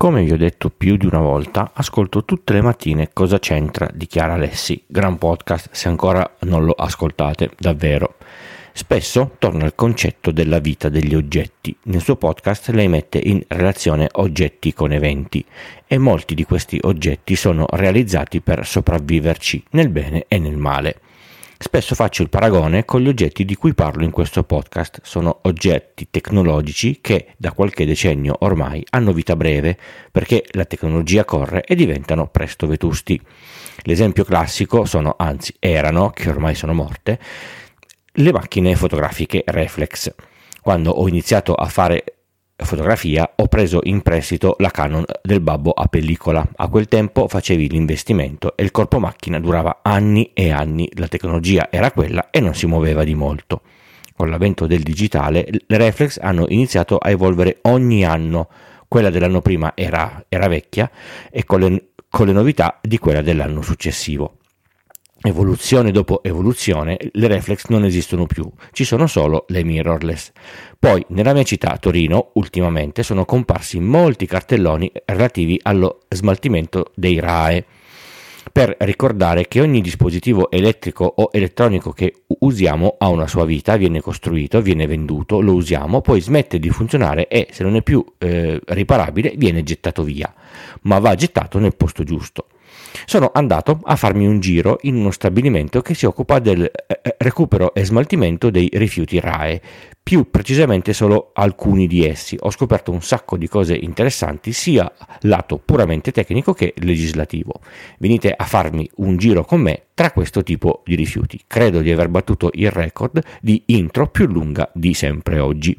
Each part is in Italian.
Come vi ho detto più di una volta, ascolto tutte le mattine Cosa c'entra di Chiara Alessi, gran podcast se ancora non lo ascoltate, davvero. Spesso torna al concetto della vita degli oggetti. Nel suo podcast lei mette in relazione oggetti con eventi e molti di questi oggetti sono realizzati per sopravviverci nel bene e nel male. Spesso faccio il paragone con gli oggetti di cui parlo in questo podcast. Sono oggetti tecnologici che da qualche decennio ormai hanno vita breve perché la tecnologia corre e diventano presto vetusti. L'esempio classico sono, anzi erano, che ormai sono morte, le macchine fotografiche reflex. Quando ho iniziato a fare fotografia ho preso in prestito la Canon del babbo a pellicola. A quel tempo facevi l'investimento e il corpo macchina durava anni e anni, la tecnologia era quella e non si muoveva di molto. Con l'avvento del digitale le reflex hanno iniziato a evolvere ogni anno, quella dell'anno prima era, era vecchia e con le, con le novità di quella dell'anno successivo evoluzione dopo evoluzione, le reflex non esistono più, ci sono solo le mirrorless. Poi nella mia città, Torino, ultimamente sono comparsi molti cartelloni relativi allo smaltimento dei RAE, per ricordare che ogni dispositivo elettrico o elettronico che usiamo ha una sua vita, viene costruito, viene venduto, lo usiamo, poi smette di funzionare e se non è più eh, riparabile viene gettato via, ma va gettato nel posto giusto sono andato a farmi un giro in uno stabilimento che si occupa del eh, eh, recupero e smaltimento dei rifiuti RAE, più precisamente solo alcuni di essi. Ho scoperto un sacco di cose interessanti sia lato puramente tecnico che legislativo. Venite a farmi un giro con me tra questo tipo di rifiuti. Credo di aver battuto il record di intro più lunga di sempre oggi.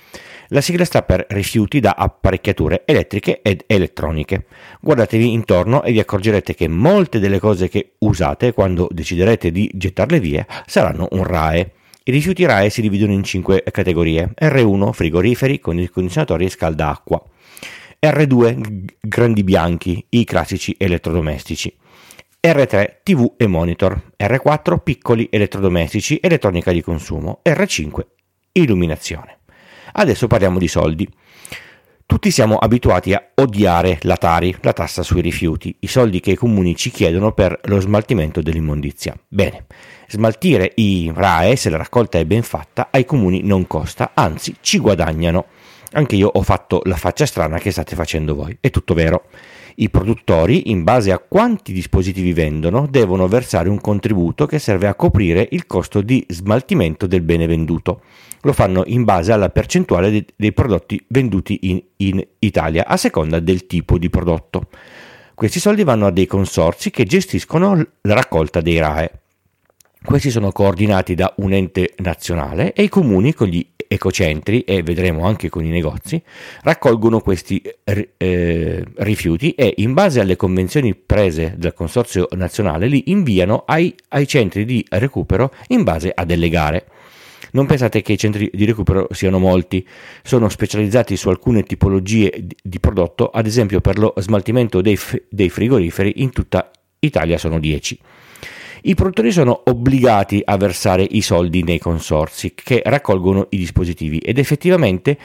La sigla sta per rifiuti da apparecchiature elettriche ed elettroniche. Guardatevi intorno e vi accorgerete che molte delle cose che usate quando deciderete di gettarle via saranno un RAE. I rifiuti RAE si dividono in 5 categorie. R1 frigoriferi, condizionatori e scaldacqua. R2 grandi bianchi, i classici elettrodomestici. R3 TV e monitor. R4 piccoli elettrodomestici, elettronica di consumo. R5 illuminazione. Adesso parliamo di soldi. Tutti siamo abituati a odiare la Tari, la tassa sui rifiuti, i soldi che i comuni ci chiedono per lo smaltimento dell'immondizia. Bene, smaltire i RAE, se la raccolta è ben fatta, ai comuni non costa, anzi ci guadagnano. Anche io ho fatto la faccia strana che state facendo voi, è tutto vero. I produttori, in base a quanti dispositivi vendono, devono versare un contributo che serve a coprire il costo di smaltimento del bene venduto. Lo fanno in base alla percentuale de- dei prodotti venduti in, in Italia, a seconda del tipo di prodotto. Questi soldi vanno a dei consorzi che gestiscono la raccolta dei RAE. Questi sono coordinati da un ente nazionale e i comuni con gli ecocentri e vedremo anche con i negozi raccolgono questi eh, rifiuti e in base alle convenzioni prese dal consorzio nazionale li inviano ai, ai centri di recupero in base a delle gare. Non pensate che i centri di recupero siano molti, sono specializzati su alcune tipologie di prodotto, ad esempio per lo smaltimento dei, dei frigoriferi in tutta Italia sono 10. I produttori sono obbligati a versare i soldi nei consorsi che raccolgono i dispositivi ed effettivamente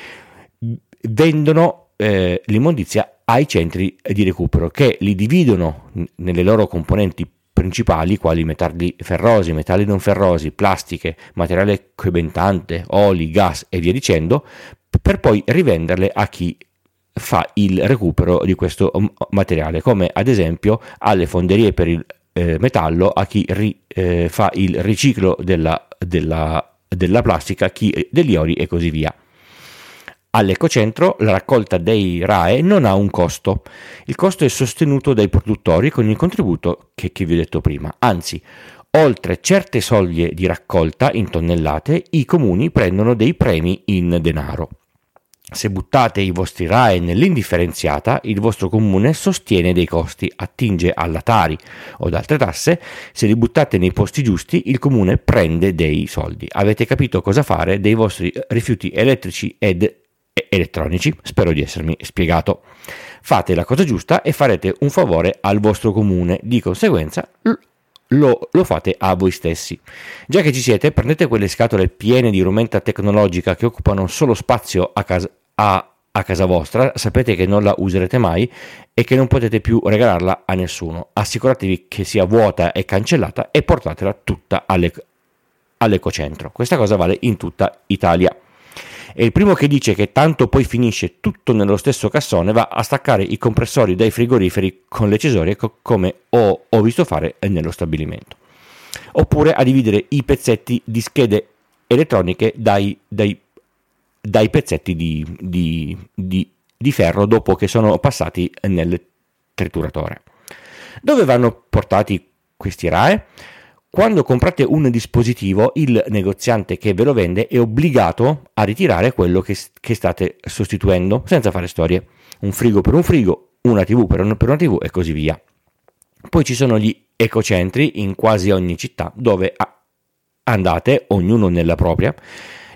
vendono eh, l'immondizia ai centri di recupero che li dividono nelle loro componenti principali quali metalli ferrosi, metalli non ferrosi, plastiche, materiale coibentante, oli, gas e via dicendo, per poi rivenderle a chi fa il recupero di questo materiale, come ad esempio alle fonderie per il eh, metallo, a chi ri, eh, fa il riciclo della, della, della plastica, chi degli ori e così via. All'ecocentro la raccolta dei RAE non ha un costo, il costo è sostenuto dai produttori con il contributo che, che vi ho detto prima, anzi oltre certe soglie di raccolta in tonnellate i comuni prendono dei premi in denaro. Se buttate i vostri RAE nell'indifferenziata, il vostro comune sostiene dei costi, attinge alla Tari o ad altre tasse. Se li buttate nei posti giusti, il comune prende dei soldi. Avete capito cosa fare dei vostri rifiuti elettrici ed elettronici? Spero di essermi spiegato. Fate la cosa giusta e farete un favore al vostro comune. Di conseguenza, lo, lo, fate a voi stessi. Già che ci siete, prendete quelle scatole piene di rumenta tecnologica che occupano solo spazio a casa, a, a casa vostra, sapete che non la userete mai e che non potete più regalarla a nessuno. Assicuratevi che sia vuota e cancellata e portatela tutta alle, all'ecocentro. Questa cosa vale in tutta Italia e il primo che dice che tanto poi finisce tutto nello stesso cassone va a staccare i compressori dai frigoriferi con le cesorie co- come ho, ho visto fare nello stabilimento. Oppure a dividere i pezzetti di schede elettroniche dai, dai, dai pezzetti di, di, di, di ferro dopo che sono passati nel trituratore. Dove vanno portati questi RAE? Quando comprate un dispositivo, il negoziante che ve lo vende è obbligato a ritirare quello che, che state sostituendo, senza fare storie. Un frigo per un frigo, una TV per, un, per una TV e così via. Poi ci sono gli ecocentri in quasi ogni città dove andate, ognuno nella propria,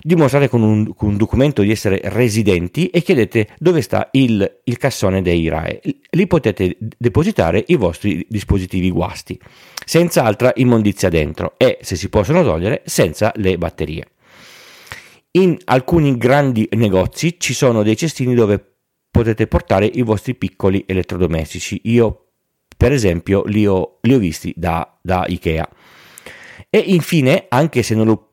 dimostrate con un, con un, documento di essere residenti e chiedete dove sta il, il cassone dei RAE. Lì potete depositare i vostri dispositivi guasti, senza altra immondizia dentro e, se si possono togliere, senza le batterie. In alcuni grandi negozi ci sono dei cestini dove potete portare i vostri piccoli elettrodomestici. Io, per esempio, li ho, li ho visti da, da Ikea. E infine, anche se non lo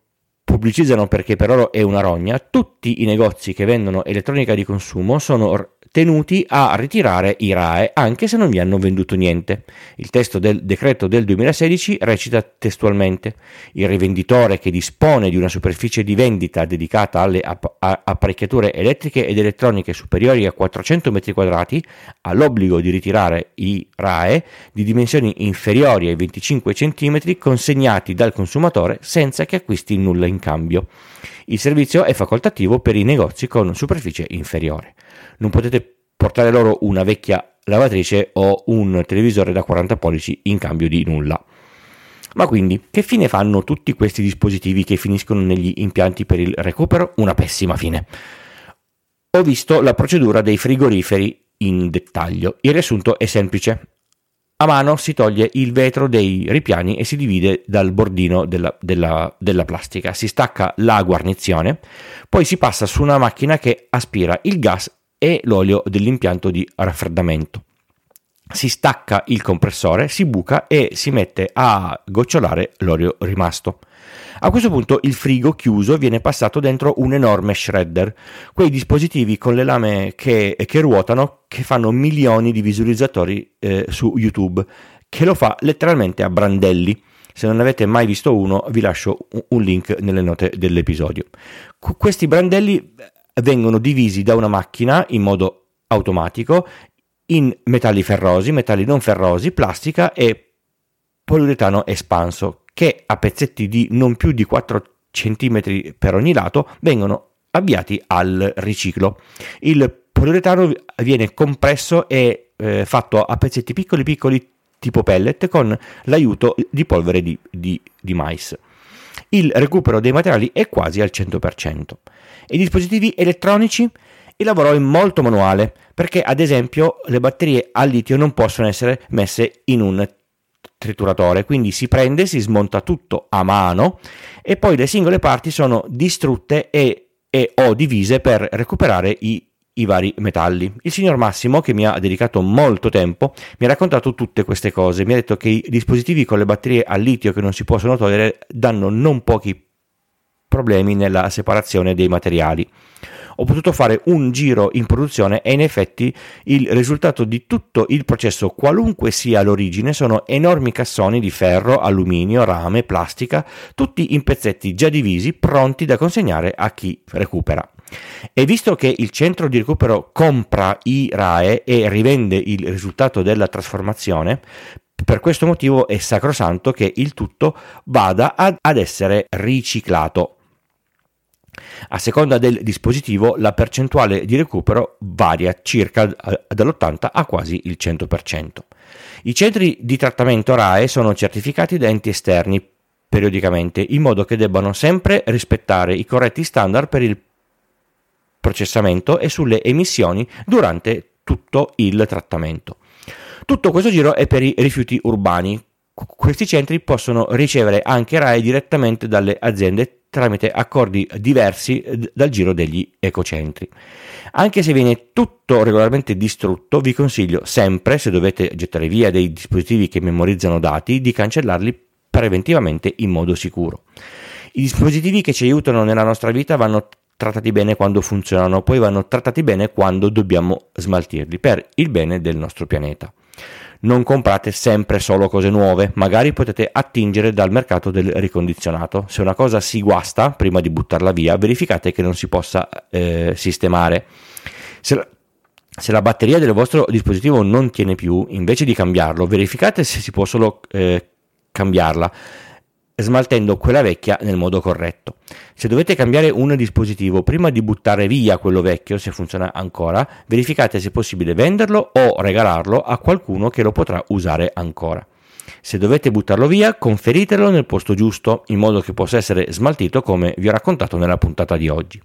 pubblicizzano perché per loro è una rogna, tutti i negozi che vendono elettronica di consumo sono tenuti a ritirare i RAE anche se non vi hanno venduto niente. Il testo del decreto del 2016 recita testualmente il rivenditore che dispone di una superficie di vendita dedicata alle app- apparecchiature elettriche ed elettroniche superiori a 400 m2 ha l'obbligo di ritirare i RAE di dimensioni inferiori ai 25 cm consegnati dal consumatore senza che acquisti nulla in cambio. Il servizio è facoltativo per i negozi con superficie inferiore non potete portare loro una vecchia lavatrice o un televisore da 40 pollici in cambio di nulla. Ma quindi, che fine fanno tutti questi dispositivi che finiscono negli impianti per il recupero? Una pessima fine. Ho visto la procedura dei frigoriferi in dettaglio. Il riassunto è semplice. A mano si toglie il vetro dei ripiani e si divide dal bordino della, della, della, plastica. Si stacca la guarnizione, poi si passa su una macchina che aspira il gas e l'olio dell'impianto di raffreddamento. Si stacca il compressore, si buca e si mette a gocciolare l'olio rimasto. A questo punto il frigo chiuso viene passato dentro un enorme shredder, quei dispositivi con le lame che, che ruotano che fanno milioni di visualizzatori eh, su YouTube, che lo fa letteralmente a brandelli. Se non avete mai visto uno, vi lascio un link nelle note dell'episodio. Questi brandelli vengono divisi da una macchina in modo automatico in metalli ferrosi, metalli non ferrosi, plastica e poliuretano espanso che a pezzetti di non più di 4 cm per ogni lato vengono avviati al riciclo. Il poliuretano viene compresso e eh, fatto a pezzetti piccoli piccoli tipo pellet con l'aiuto di polvere di, di, di mais. Il recupero dei materiali è quasi al 100% e i dispositivi elettronici il lavoro è molto manuale perché ad esempio le batterie a litio non possono essere messe in un trituratore, quindi si prende, si smonta tutto a mano e poi le singole parti sono distrutte e, e o divise per recuperare i, i vari metalli. Il signor Massimo, che mi ha dedicato molto tempo, mi ha raccontato tutte queste cose, mi ha detto che i dispositivi con le batterie a litio che non si possono togliere danno non pochi problemi nella separazione dei materiali. Ho potuto fare un giro in produzione e in effetti il risultato di tutto il processo, qualunque sia l'origine, sono enormi cassoni di ferro, alluminio, rame, plastica, tutti in pezzetti già divisi, pronti da consegnare a chi recupera. E visto che il centro di recupero compra i RAE e rivende il risultato della trasformazione, per questo motivo è sacrosanto che il tutto vada ad, essere riciclato. A seconda del dispositivo la percentuale di recupero varia circa dall'80 a quasi il 100%. I centri di trattamento RAE sono certificati da enti esterni periodicamente in modo che debbano sempre rispettare i corretti standard per il processamento e sulle emissioni durante tutto il trattamento. Tutto questo giro è per i rifiuti urbani. Questi centri possono ricevere anche RAE direttamente dalle aziende tramite accordi diversi dal giro degli ecocentri. Anche se viene tutto regolarmente distrutto, vi consiglio sempre, se dovete gettare via dei dispositivi che memorizzano dati, di cancellarli preventivamente in modo sicuro. I dispositivi che ci aiutano nella nostra vita vanno trattati bene quando funzionano, poi vanno trattati bene quando dobbiamo smaltirli per il bene del nostro pianeta. Non comprate sempre solo cose nuove, magari potete attingere dal mercato del ricondizionato. Se una cosa si guasta, prima di buttarla via, verificate che non si possa eh, sistemare. Se la, se la, batteria del vostro dispositivo non tiene più, invece di cambiarlo, verificate se si può solo eh, cambiarla smaltendo quella vecchia nel modo corretto. Se dovete cambiare un dispositivo prima di buttare via quello vecchio, se funziona ancora, verificate se è possibile venderlo o regalarlo a qualcuno che lo potrà usare ancora. Se dovete buttarlo via, conferitelo nel posto giusto, in modo che possa essere smaltito come vi ho raccontato nella puntata di oggi.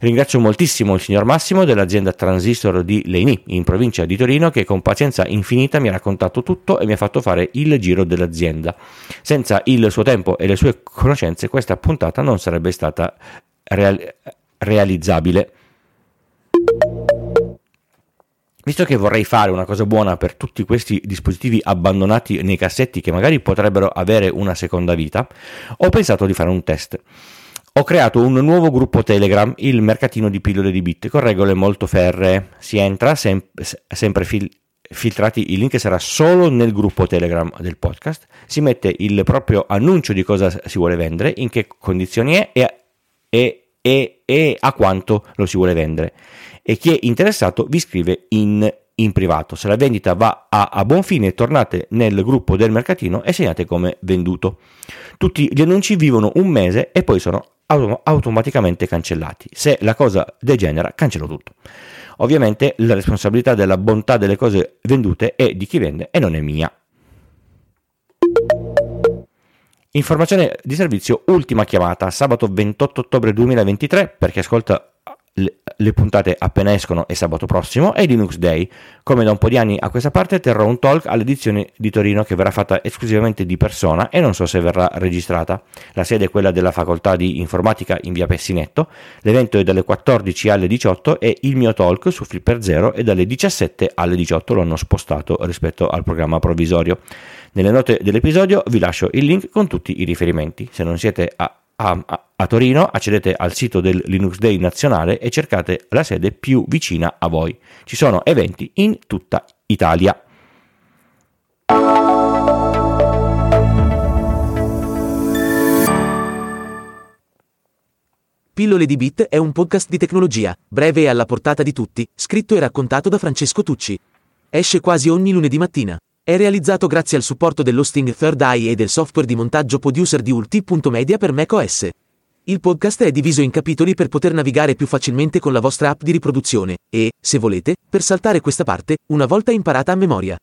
Ringrazio moltissimo il signor Massimo dell'azienda Transistor di Leini, in provincia di Torino, che con pazienza infinita mi ha raccontato tutto e mi ha fatto fare il giro dell'azienda. Senza il suo tempo e le sue conoscenze, questa puntata non sarebbe stata real- realizzabile. Visto che vorrei fare una cosa buona per tutti questi dispositivi abbandonati nei cassetti che magari potrebbero avere una seconda vita, ho pensato di fare un test ho creato un nuovo gruppo Telegram, il mercatino di pillole di bit, con regole molto ferree. Si entra sem- sempre fil- filtrati, il link sarà solo nel gruppo Telegram del podcast. Si mette il proprio annuncio di cosa si vuole vendere, in che condizioni è e, e, e, e a quanto lo si vuole vendere. E chi è interessato vi scrive in in privato. Se la vendita va a, a, buon fine, tornate nel gruppo del mercatino e segnate come venduto. Tutti gli annunci vivono un mese e poi sono autom- automaticamente cancellati. Se la cosa degenera, cancello tutto. Ovviamente la responsabilità della bontà delle cose vendute è di chi vende e non è mia. Informazione di servizio, ultima chiamata, sabato 28 ottobre 2023, per chi ascolta le, puntate appena escono è sabato prossimo è Linux Day. Come da un po' di anni a questa parte terrò un talk all'edizione di Torino che verrà fatta esclusivamente di persona e non so se verrà registrata. La sede è quella della facoltà di informatica in via Pessinetto. L'evento è dalle 14 alle 18 e il mio talk su Flipper Zero è dalle 17 alle 18. Lo hanno spostato rispetto al programma provvisorio. Nelle note dell'episodio vi lascio il link con tutti i riferimenti. Se non siete a a, a, Torino, accedete al sito del Linux Day nazionale e cercate la sede più vicina a voi. Ci sono eventi in tutta Italia. Pillole di Bit è un podcast di tecnologia, breve e alla portata di tutti, scritto e raccontato da Francesco Tucci. Esce quasi ogni lunedì mattina. È realizzato grazie al supporto dell'hosting Third Eye e del software di montaggio producer di ulti.media per macOS. Il podcast è diviso in capitoli per poter navigare più facilmente con la vostra app di riproduzione e, se volete, per saltare questa parte, una volta imparata a memoria.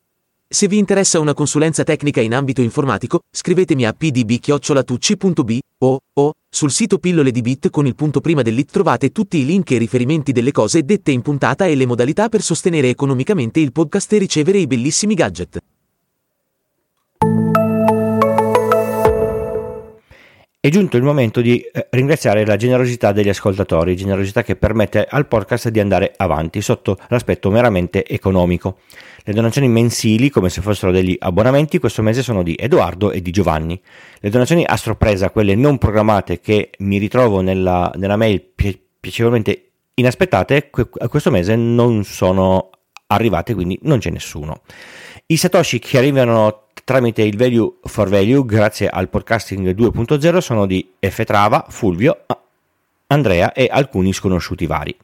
Se vi interessa una consulenza tecnica in ambito informatico, scrivetemi a pdb-tucci.b o, o sul sito pillole di bit con il punto prima dell'it trovate tutti i link e riferimenti delle cose dette in puntata e le modalità per sostenere economicamente il podcast e ricevere i bellissimi gadget. È giunto il momento di eh, ringraziare la generosità degli ascoltatori, generosità che permette al podcast di andare avanti sotto l'aspetto meramente economico. Le donazioni mensili, come se fossero degli abbonamenti, questo mese sono di Edoardo e di Giovanni. Le donazioni a sorpresa, quelle non programmate che mi ritrovo nella, nella mail pi- piacevolmente inaspettate, questo mese non sono arrivate, quindi non c'è nessuno. I satoshi che arrivano tramite il value for value grazie al podcasting 2.0 sono di F. Fulvio, Andrea e alcuni sconosciuti vari.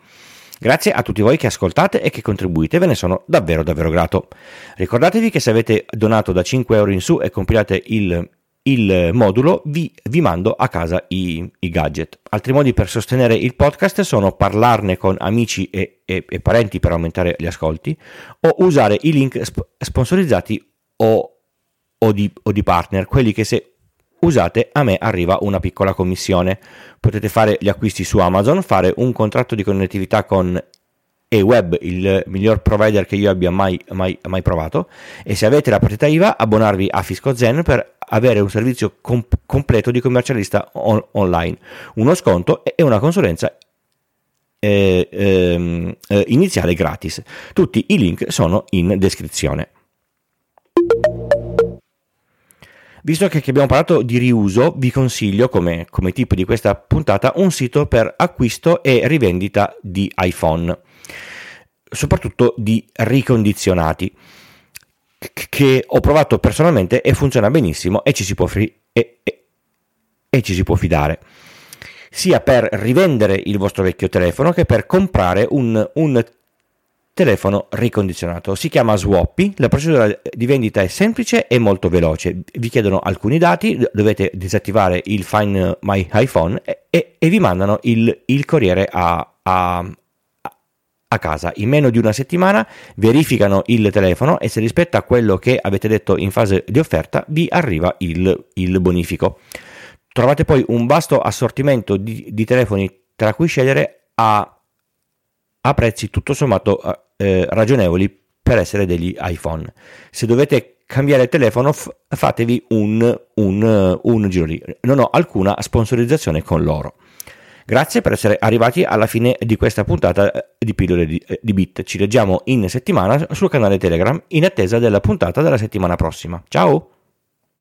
Grazie a tutti voi che ascoltate e che contribuite, ve ne sono davvero davvero grato. Ricordatevi che se avete donato da 5 euro in su e compilate il il modulo vi, vi mando a casa i, i, gadget. Altri modi per sostenere il podcast sono parlarne con amici e, e, e parenti per aumentare gli ascolti o usare i link sp- sponsorizzati o, o, di, o di partner, quelli che se usate a me arriva una piccola commissione. Potete fare gli acquisti su Amazon, fare un contratto di connettività con eWeb, il miglior provider che io abbia mai, mai, mai provato. E se avete la partita IVA, abbonarvi a Fisco Zen per avere un servizio comp- completo di commercialista on- online, uno sconto e una consulenza eh, ehm, eh, iniziale gratis. Tutti i link sono in descrizione. Visto che abbiamo parlato di riuso, vi consiglio come, come tip di questa puntata un sito per acquisto e rivendita di iPhone soprattutto di ricondizionati che ho provato personalmente e funziona benissimo e ci si può, fri- e, e, e ci si può fidare sia per rivendere il vostro vecchio telefono che per comprare un, un telefono ricondizionato. Si chiama Swappy, la procedura di vendita è semplice e molto veloce. Vi chiedono alcuni dati, dovete disattivare il Find My iPhone e, e, e vi mandano il, il corriere a, a, a casa. In meno di una settimana verificano il telefono e se rispetta quello che avete detto in fase di offerta vi arriva il, il bonifico. Trovate poi un vasto assortimento di, di telefoni tra cui scegliere a, a prezzi tutto sommato eh, ragionevoli per essere degli iPhone. Se dovete cambiare telefono f- fatevi un, un, un giro lì. Non ho alcuna sponsorizzazione con loro. Grazie per essere arrivati alla fine di questa puntata eh, di pillole di, eh, di Bit. Ci leggiamo in settimana sul canale Telegram in attesa della puntata della settimana prossima. Ciao!